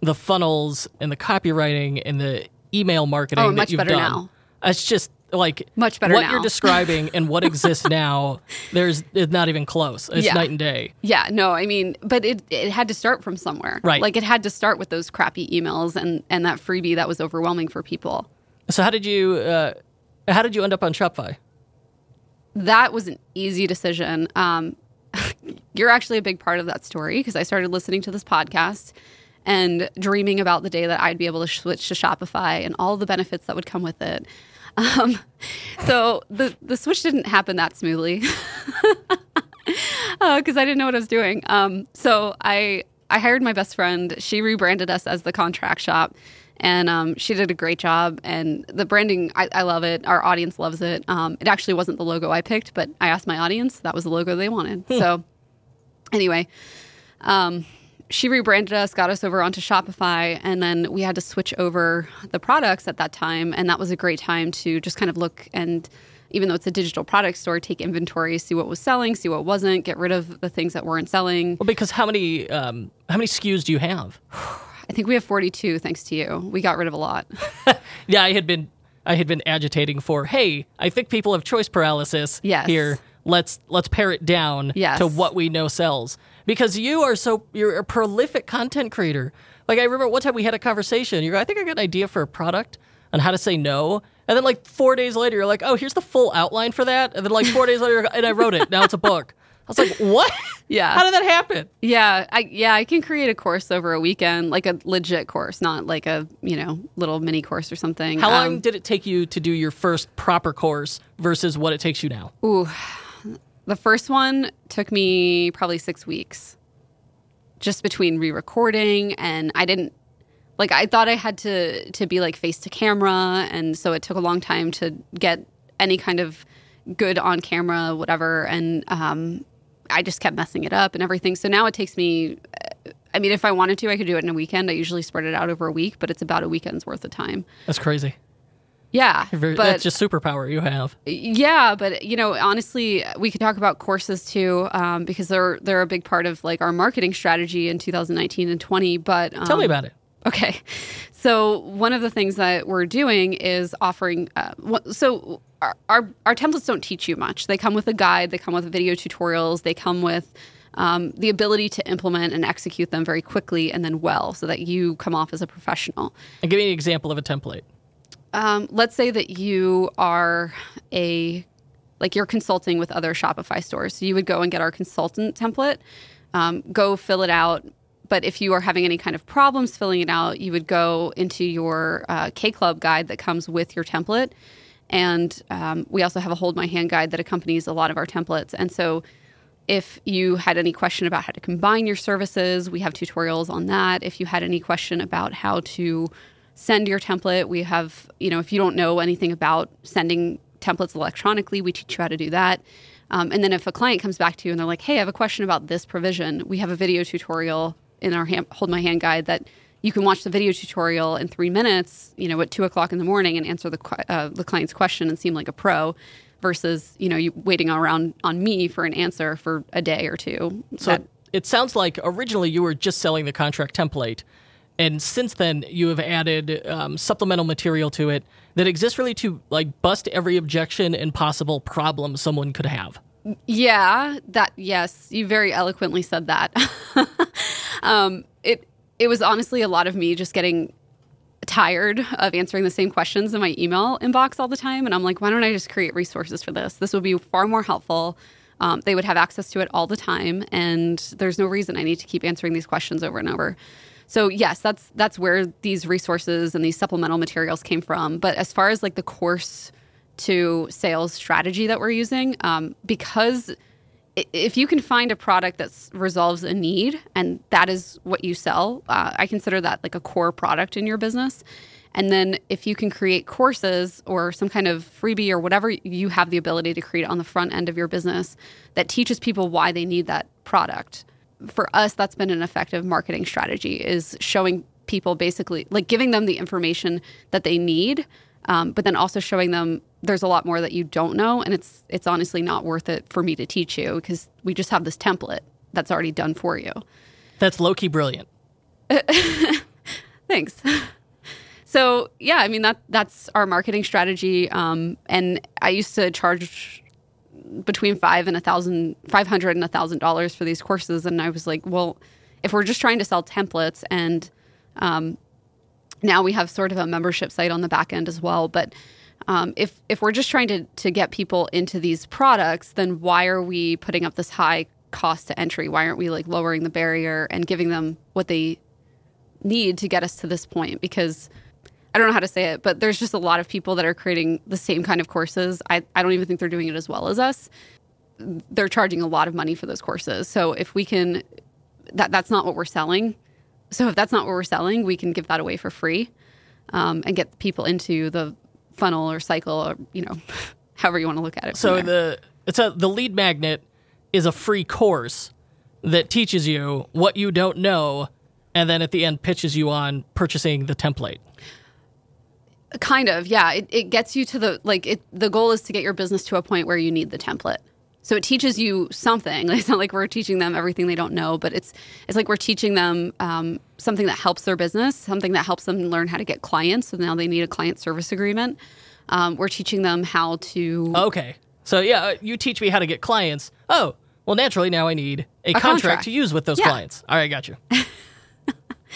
the funnels and the copywriting and the email marketing Oh, that much you've better done. now. It's just like Much better what now. you're describing and what exists now. There's it's not even close. It's Yeah. night and day. Yeah, no, I mean, but it it had to start from somewhere, Right. Like it had to start with those crappy emails and and that freebie that was overwhelming for people. So how did you uh, how did you end up on Shopify? that was an easy decision. Um, you're actually a big part of that story because I started listening to this podcast and dreaming about the day that I'd be able to switch to Shopify and all the benefits that would come with it. Um, so the the switch didn't happen that smoothly because I didn't know what I was doing. Um, so I I hired my best friend. She rebranded us as the Contract Shop, and um, she did a great job. And the branding, I, I love it. Our audience loves it. Um, it actually wasn't the logo I picked, but I asked my audience. That was the logo they wanted. So anyway, um, she rebranded us, got us over onto Shopify, and then we had to switch over the products at that time. And that was a great time to just kind of look and even though it's a digital product store, take inventory, see what was selling, see what wasn't, get rid of the things that weren't selling. Well, because how many um, how many SKUs do you have? I think we have 42 thanks to you. We got rid of a lot. yeah, I had been I had been agitating for, hey, I think people have choice paralysis Yes. here. Let's let's pare it down Yes. to what we know sells. Because you are so you're a prolific content creator. Like I remember one time we had a conversation. You're I think I got an idea for a product on how to say no. And then like four days later you're like, oh, here's the full outline for that. And then like four days later and I wrote it. Now it's a book. I was like, what? Yeah. How did that happen? Yeah, I yeah, I can create a course over a weekend, like a legit course, not like a, you know, little mini course or something. How long Um, did it take you to do your first proper course versus what it takes you now? Ooh, the first one took me probably six weeks, just between re-recording and I didn't like I thought I had to to be like face to camera, and so it took a long time to get any kind of good on camera, whatever, and um, I just kept messing it up and everything. So now it takes me. I mean, if I wanted to, I could do it in a weekend. I usually spread it out over a week, but it's about a weekend's worth of time. That's crazy. Yeah, but that's just superpower you have. yeah, but you know, honestly, we could talk about courses too, um, because they're they're a big part of like our marketing strategy in 2019 and 20. But um, Tell me about it. Okay, so one of the things that we're doing is offering. Uh, so our, our our templates don't teach you much. They come with a guide. They come with video tutorials. They come with um, the ability to implement and execute them very quickly and then well, so that you come off as a professional. And give me an example of a template. Um, let's say that you are a like you're consulting with other Shopify stores. So you would go and get our consultant template, um, go fill it out. But if you are having any kind of problems filling it out, you would go into your uh, K Club guide that comes with your template. And um, we also have a Hold My Hand guide that accompanies a lot of our templates. And so if you had any question about how to combine your services, we have tutorials on that. If you had any question about how to send your template, we have, you know, if you don't know anything about sending templates electronically, we teach you how to do that. Um, and then if a client comes back to you and they're like, hey, I have a question about this provision, we have a video tutorial in our hand, Hold My Hand guide that you can watch the video tutorial in three minutes, you know, at two o'clock in the morning and answer the, uh, the client's question and seem like a pro versus, you know, you waiting around on me for an answer for a day or two. So That- it sounds like originally you were just selling the contract template, and since then you have added um, supplemental material to it that exists really to like bust every objection and possible problem someone could have. Yeah, that yes, you very eloquently said that. um, it it was honestly a lot of me just getting tired of answering the same questions in my email inbox all the time, and I'm like, why don't I just create resources for this? This would be far more helpful. Um, they would have access to it all the time, and there's no reason I need to keep answering these questions over and over. So yes, that's that's where these resources and these supplemental materials came from. But as far as like the course to sales strategy that we're using, um, because if you can find a product that resolves a need and that is what you sell, uh, I consider that like a core product in your business. And then if you can create courses or some kind of freebie or whatever you have the ability to create on the front end of your business that teaches people why they need that product. For us, that's been an effective marketing strategy is showing people basically like giving them the information that they need, um, but then also showing them there's a lot more that you don't know, and it's it's honestly not worth it for me to teach you because we just have this template that's already done for you. That's low key brilliant. Thanks. So yeah, I mean that that's our marketing strategy. Um, and I used to charge between five and a thousand, five hundred and a thousand dollars for these courses, and I was like, well, if we're just trying to sell templates, and um, now we have sort of a membership site on the back end as well, but. Um, if if we're just trying to to get people into these products, then why are we putting up this high cost to entry? Why aren't we like lowering the barrier and giving them what they need to get us to this point because I don't know how to say it, but there's just a lot of people that are creating the same kind of courses. I, I don't even think they're doing it as well as us. They're charging a lot of money for those courses. So if we can, that that's not what we're selling. So if that's not what we're selling, we can give that away for free um, and get people into the funnel or cycle or, you know, however you want to look at it. So the it's a the lead magnet is a free course that teaches you what you don't know and then at the end pitches you on purchasing the template. Kind of, yeah. It, it gets you to the like. It, the goal is to get your business to a point where you need the template. So it teaches you something. It's not like we're teaching them everything they don't know, but it's it's like we're teaching them um, something that helps their business, something that helps them learn how to get clients. So now they need a client service agreement. Um, we're teaching them how to. Okay. So yeah, uh, you teach me how to get clients. Oh, well, naturally now I need a, contract, contract. to use with those Yeah. clients. All right, got you.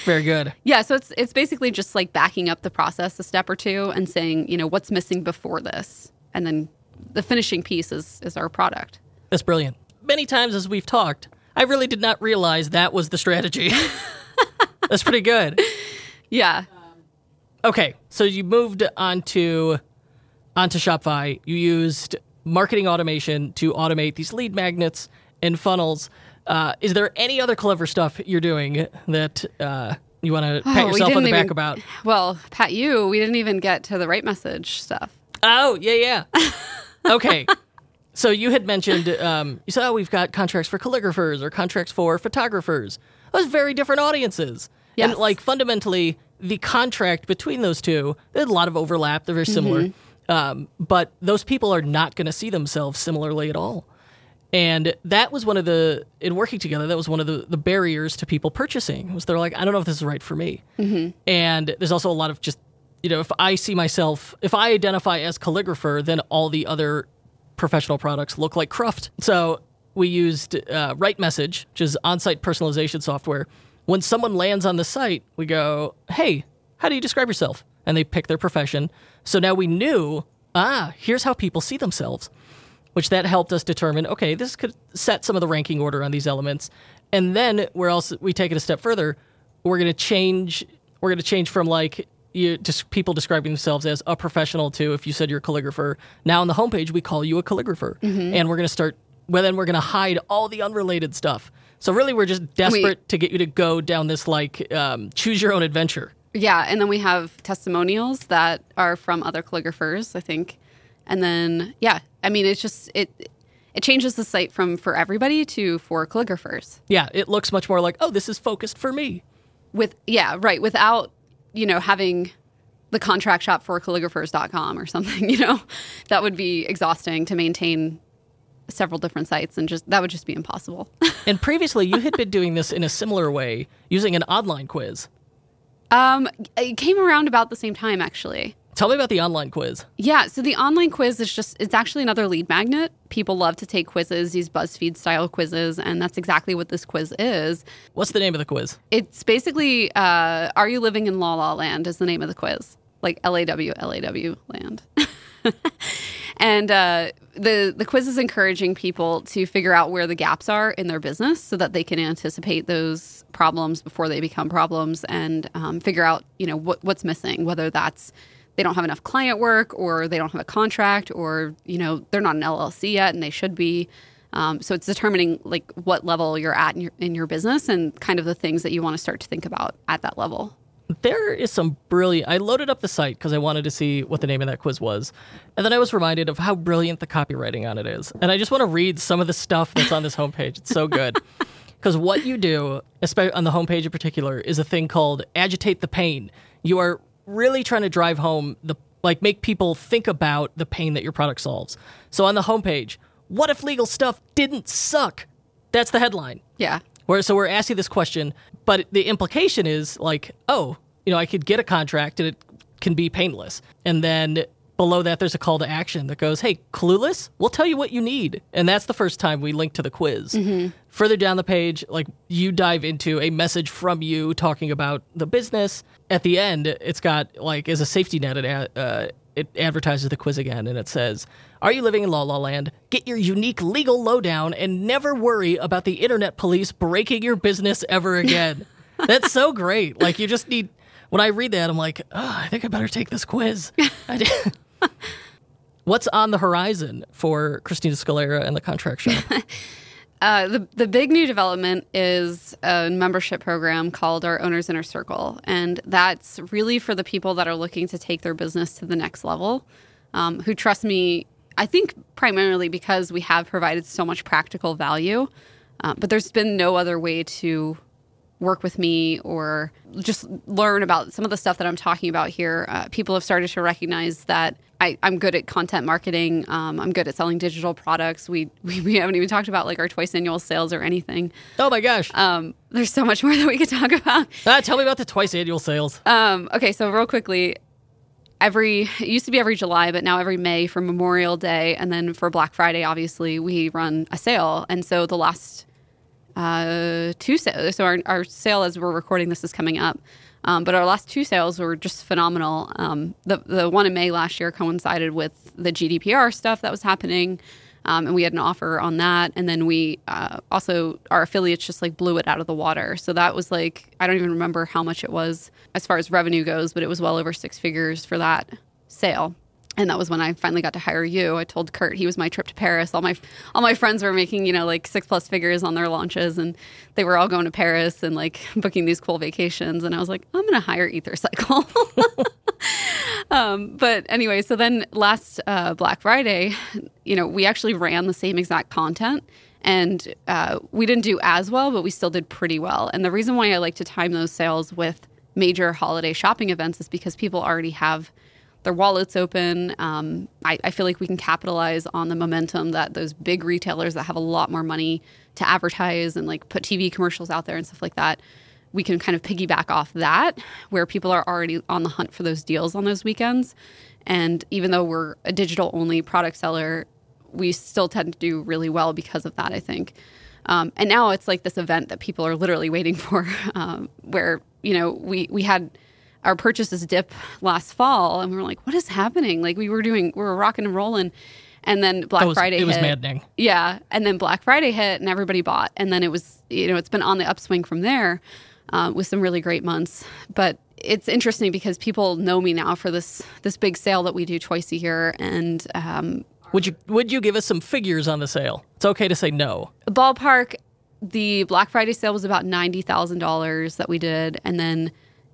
Very good. Yeah, so it's it's basically just like backing up the process a step or two and saying, you know, what's missing before this, and then the finishing piece is is our product. That's brilliant. Many times as we've talked, I really did not realize that was the strategy. That's pretty good. Yeah, Okay, so you moved onto onto Shopify. You used marketing automation to automate these lead magnets and funnels. Uh, is there any other clever stuff you're doing that uh, you want to pat Oh, we yourself on the back even- about? Well, Pat, you we didn't even get to the RightMessage stuff. Oh, yeah, yeah. Okay. so you had mentioned, um, you said, oh, we've got contracts for calligraphers or contracts for photographers. Those very different audiences. And like fundamentally, the contract between those two, there's a lot of overlap. They're very similar. Um, but those people are not going to see themselves similarly at all. And that was one of the, in working together, that was one of the, the barriers to people purchasing was they're like, I don't know if this is right for me. And there's also a lot of just, you know, if I see myself, if I identify as calligrapher, then all the other professional products look like Cruft. So we used uh, RightMessage, which is on site personalization software. When someone lands on the site, we go, hey, how do you describe yourself? And they pick their profession. So now we knew, ah, here's how people see themselves which that helped us determine okay this could set some of the ranking order on these elements. And then where else we take it a step further we're going to change we're going to change from like you just people describing themselves as a professional to if you said you're a calligrapher now on the homepage we call you a calligrapher. And we're going to start well then we're going to hide all the unrelated stuff. So really we're just desperate to get you to go down this like um, choose your own adventure. Yeah, and then we have testimonials that are from other calligraphers, I think. And then yeah, I mean it's just it it changes the site from for everybody to for calligraphers. yeah it looks much more like oh this is focused for me With yeah, right, without, you know, having the contract shop for calligraphers.com or something, you know. That would be exhausting to maintain several different sites and just that would just be impossible. And previously, you had been doing this in a similar way using an online quiz. um it came around about the same time actually. Tell me about the online quiz. Yeah, so the online quiz is just it's actually another lead magnet. People love to take quizzes, these BuzzFeed style quizzes, and that's exactly what this quiz is. What's the name of the quiz? It's basically uh, Are You Living in La La Land is the name of the quiz. Like L A W L A W land. and uh, the the quiz is encouraging people to figure out where the gaps are in their business so that they can anticipate those problems before they become problems and um, figure out you know what, what's missing whether that's they don't have enough client work or they don't have a contract or you know they're not an llc yet and they should be um, so it's determining like what level you're at in your, in your business and kind of the things that you want to start to think about at that level There is some brilliant. I loaded up the site because I wanted to see what the name of that quiz was. And then I was reminded of how brilliant the copywriting on it is. And I just want to read some of the stuff that's on this homepage. It's so good. Because what you do, especially on the homepage in particular, is a thing called agitate the pain. You are really trying to drive home the, like, make people think about the pain that your product solves. So on the homepage, what if legal stuff didn't suck? That's the headline. yeah Where so we're asking this question, but the implication is like, oh, you know, I could get a contract and it can be painless. And then below that there's a call to action that goes, "Hey, clueless? We'll tell you what you need." And that's the first time we link to the quiz. Further down the page, like you dive into a message from you talking about the business. At the end, it's got like as a safety net it uh, it advertises the quiz again and it says, Are you living in La La Land? Get your unique legal lowdown and never worry about the internet police breaking your business ever again. That's so great. Like, you just need, when I read that, I'm like, oh, I think I better take this quiz. I did. What's on the horizon for Christina Scalera and the contract shop? Uh, the the big new development is a membership program called our Owners Inner Circle, and that's really for the people that are looking to take their business to the next level, um, who trust me. I think primarily because we have provided so much practical value, uh, but there's been no other way to work with me or just learn about some of the stuff that I'm talking about here, uh, people have started to recognize that I, am good at content marketing. Um, I'm good at selling digital products. We, we, we haven't even talked about like our twice annual sales or anything. Oh my gosh! Um, there's so much more that we could talk about. Uh, tell me about the twice annual sales. Um, okay, so real quickly, every it used to be every July, but now every May for Memorial Day, and then for Black Friday, obviously we run a sale. And so the last uh, two sales, so our, our sale as we're recording this is coming up. Um, but our last two sales were just phenomenal. Um, the the one in May last year coincided with the GDPR stuff that was happening, um, and we had an offer on that. And then we uh, also our affiliates just like blew it out of the water. So that was like I don't even remember how much it was as far as revenue goes, but it was well over six figures for that sale and that was when I finally got to hire you. I told Kurt he was my trip to Paris. All my all my friends were making you know like six plus figures on their launches, and they were all going to Paris and like booking these cool vacations. And I was like, I'm going to hire EtherCycle. um, but anyway, so then last uh, Black Friday, you know, we actually ran the same exact content. And uh, we didn't do as well, but we still did pretty well. And the reason why I like to time those sales with major holiday shopping events is because people already have their wallets open. Um, I, I, feel like we can capitalize on the momentum that those big retailers that have a lot more money to advertise and like put TV commercials out there and stuff like that. We can kind of piggyback off that where people are already on the hunt for those deals on those weekends. And even though we're a digital only product seller, we still tend to do really well because of that, I think. Um, and now it's like this event that people are literally waiting for, um, where you know we we had our purchases dip last fall, and we were like, "What is happening?" Like we were doing, we were rocking and rolling, and then Black was, Friday. It was hit. maddening. Yeah, and then Black Friday hit, and everybody bought, and then it was, you know, it's been on the upswing from there, uh, with some really great months. But it's interesting because people know me now for this this big sale that we do twice a year, and um, would you would you give us some figures on the sale? It's okay to say no. Ballpark. The Black Friday sale was about ninety thousand dollars that we did, and then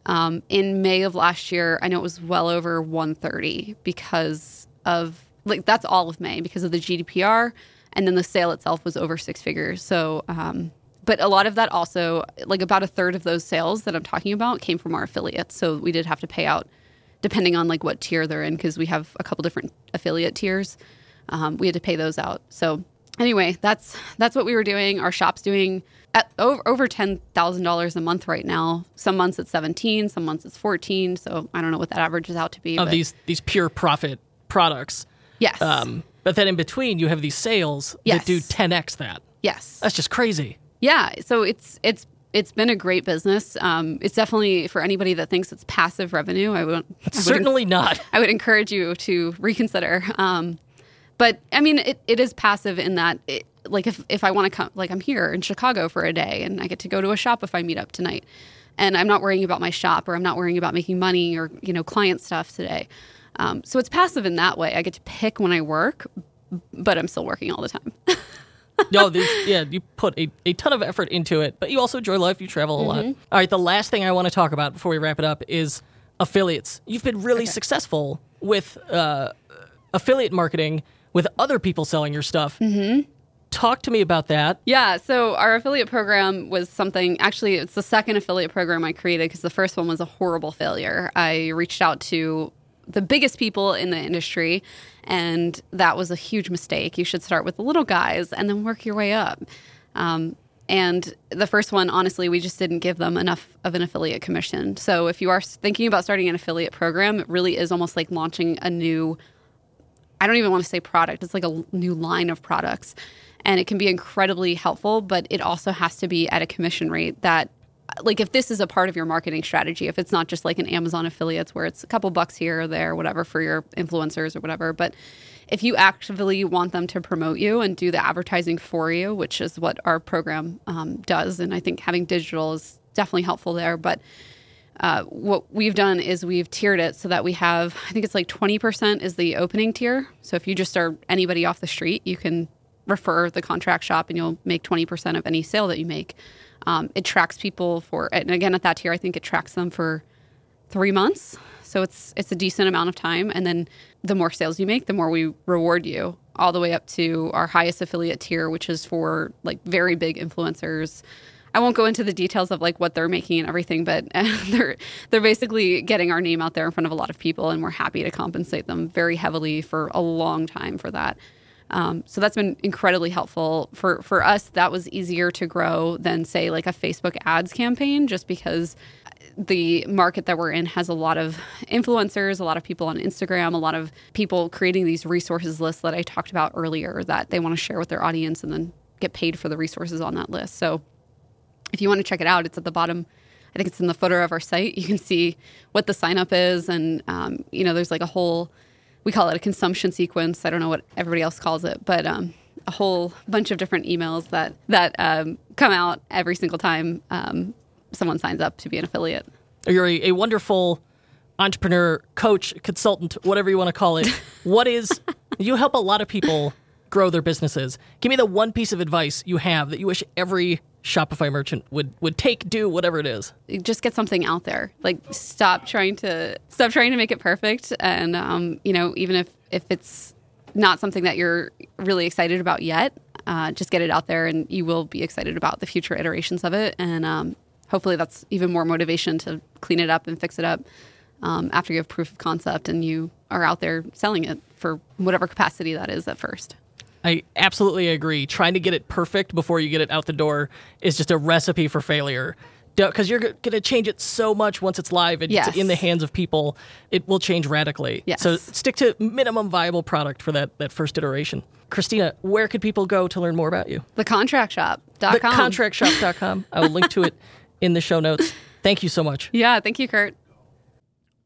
um, in May of last year, I know it was well over 130 because of like that's all of May because of the GDPR, and then the sale itself was over six figures. So, um, but a lot of that also, like about a third of those sales that I'm talking about, came from our affiliates. So we did have to pay out, depending on like what tier they're in, because we have a couple different affiliate tiers. Um, we had to pay those out. So anyway, that's that's what we were doing. Our shop's doing at over, over $10,000 a month right now. Some months it's 17, some months it's 14. So I don't know what that averages out to be. Of these these pure profit products. Yes. Um, but then in between you have these sales yes. that do 10x that. Yes. That's just crazy. Yeah. So it's it's it's been a great business. Um, it's definitely for anybody that thinks it's passive revenue. I would certainly not. I would encourage you to reconsider. Um, but I mean, it, it is passive in that it, like if, if I want to come, like I'm here in Chicago for a day and I get to go to a Shopify meetup tonight and I'm not worrying about my shop or I'm not worrying about making money or, you know, client stuff today. Um, so it's passive in that way. I get to pick when I work, but I'm still working all the time. no, yeah, you put a, a ton of effort into it, but you also enjoy life. You travel a mm-hmm. lot. All right, the last thing I want to talk about before we wrap it up is affiliates. You've been really okay. successful with uh, affiliate marketing with other people selling your stuff. Mm-hmm talk to me about that. Yeah, so our affiliate program was something, actually, it's the second affiliate program I created because the first one was a horrible failure. I reached out to the biggest people in the industry, and that was a huge mistake. You should start with the little guys and then work your way up. Um, and the first one, honestly, we just didn't give them enough of an affiliate commission. So if you are thinking about starting an affiliate program, it really is almost like launching a new, I don't even want to say product, it's like a new line of products and it can be incredibly helpful, but it also has to be at a commission rate that like if this is a part of your marketing strategy, if it's not just like an Amazon affiliates where it's a couple bucks here or there, whatever for your influencers or whatever, but if you actively want them to promote you and do the advertising for you, which is what our program um, does, and I think having digital is definitely helpful there, but uh, what we've done is we've tiered it so that we have, I think it's like 20% is the opening tier. So if you just are anybody off the street, you can refer the contract shop and you'll make 20% of any sale that you make. Um, it tracks people for, and again, at that tier, I think it tracks them for three months. So it's it's a decent amount of time. And then the more sales you make, the more we reward you, all the way up to our highest affiliate tier, which is for like very big influencers. I won't go into the details of like what they're making and everything, but they're they're basically getting our name out there in front of a lot of people, and we're happy to compensate them very heavily for a long time for that. Um, so that's been incredibly helpful for for us. That was easier to grow than say like a Facebook ads campaign, just because the market that we're in has a lot of influencers, a lot of people on Instagram, a lot of people creating these resources lists that I talked about earlier that they want to share with their audience and then get paid for the resources on that list. So if you want to check it out, it's at the bottom. I think it's in the footer of our site. You can see what the sign up is, and um, you know, there's like a whole. We call it a consumption sequence. I don't know what everybody else calls it, but um, a whole bunch of different emails that that um, come out every single time um, someone signs up to be an affiliate. You're a, a wonderful entrepreneur, coach, consultant, whatever you want to call it. what is you help a lot of people grow their businesses. Give me the one piece of advice you have that you wish every Shopify merchant would would take, do whatever it is. Just get something out there. Like stop trying to stop trying to make it perfect, and um, you know even if if it's not something that you're really excited about yet, uh, just get it out there, and you will be excited about the future iterations of it. And um, hopefully that's even more motivation to clean it up and fix it up um, after you have proof of concept and you are out there selling it for whatever capacity that is at first. I absolutely agree. Trying to get it perfect before you get it out the door is just a recipe for failure. Because you're going to change it so much once it's live and yes. it's in the hands of people, it will change radically. Yes. So stick to minimum viable product for that, that first iteration. Christina, where could people go to learn more about you? Thecontractshop.com. Thecontractshop.com. I will link to it in the show notes. Thank you so much. Yeah, thank you, Kurt.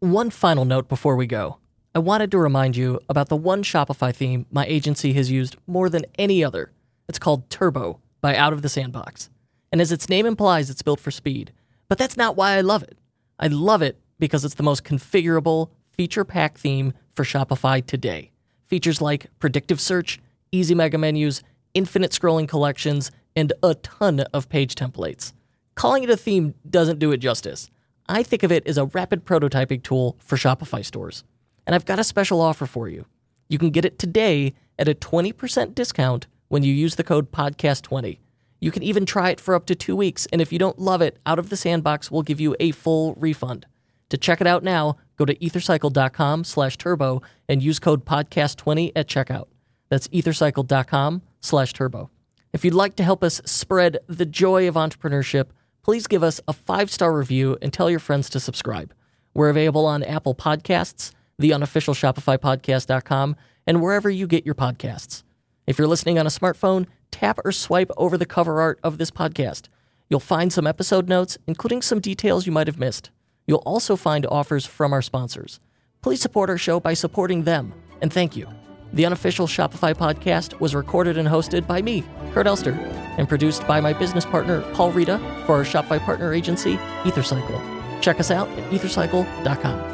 One final note before we go. I wanted to remind you about the one Shopify theme my agency has used more than any other. It's called Turbo by Out of the Sandbox. And as its name implies, it's built for speed. But that's not why I love it. I love it because it's the most configurable, feature packed theme for Shopify today. Features like predictive search, easy mega menus, infinite scrolling collections, and a ton of page templates. Calling it a theme doesn't do it justice. I think of it as a rapid prototyping tool for Shopify stores. And I've got a special offer for you. You can get it today at a 20% discount when you use the code podcast20. You can even try it for up to 2 weeks and if you don't love it, Out of the Sandbox will give you a full refund. To check it out now, go to ethercycle.com/turbo and use code podcast20 at checkout. That's ethercycle.com/turbo. If you'd like to help us spread the joy of entrepreneurship, please give us a five star review and tell your friends to subscribe. We're available on Apple Podcasts, the unofficial Shopify Podcast.com, and wherever you get your podcasts. If you're listening on a smartphone, tap or swipe over the cover art of this podcast. You'll find some episode notes, including some details you might have missed. You'll also find offers from our sponsors. Please support our show by supporting them, and thank you. The unofficial Shopify podcast was recorded and hosted by me, Kurt Elster, and produced by my business partner, Paul Reda, for our Shopify partner agency, EtherCycle. Check us out at ethercycle.com.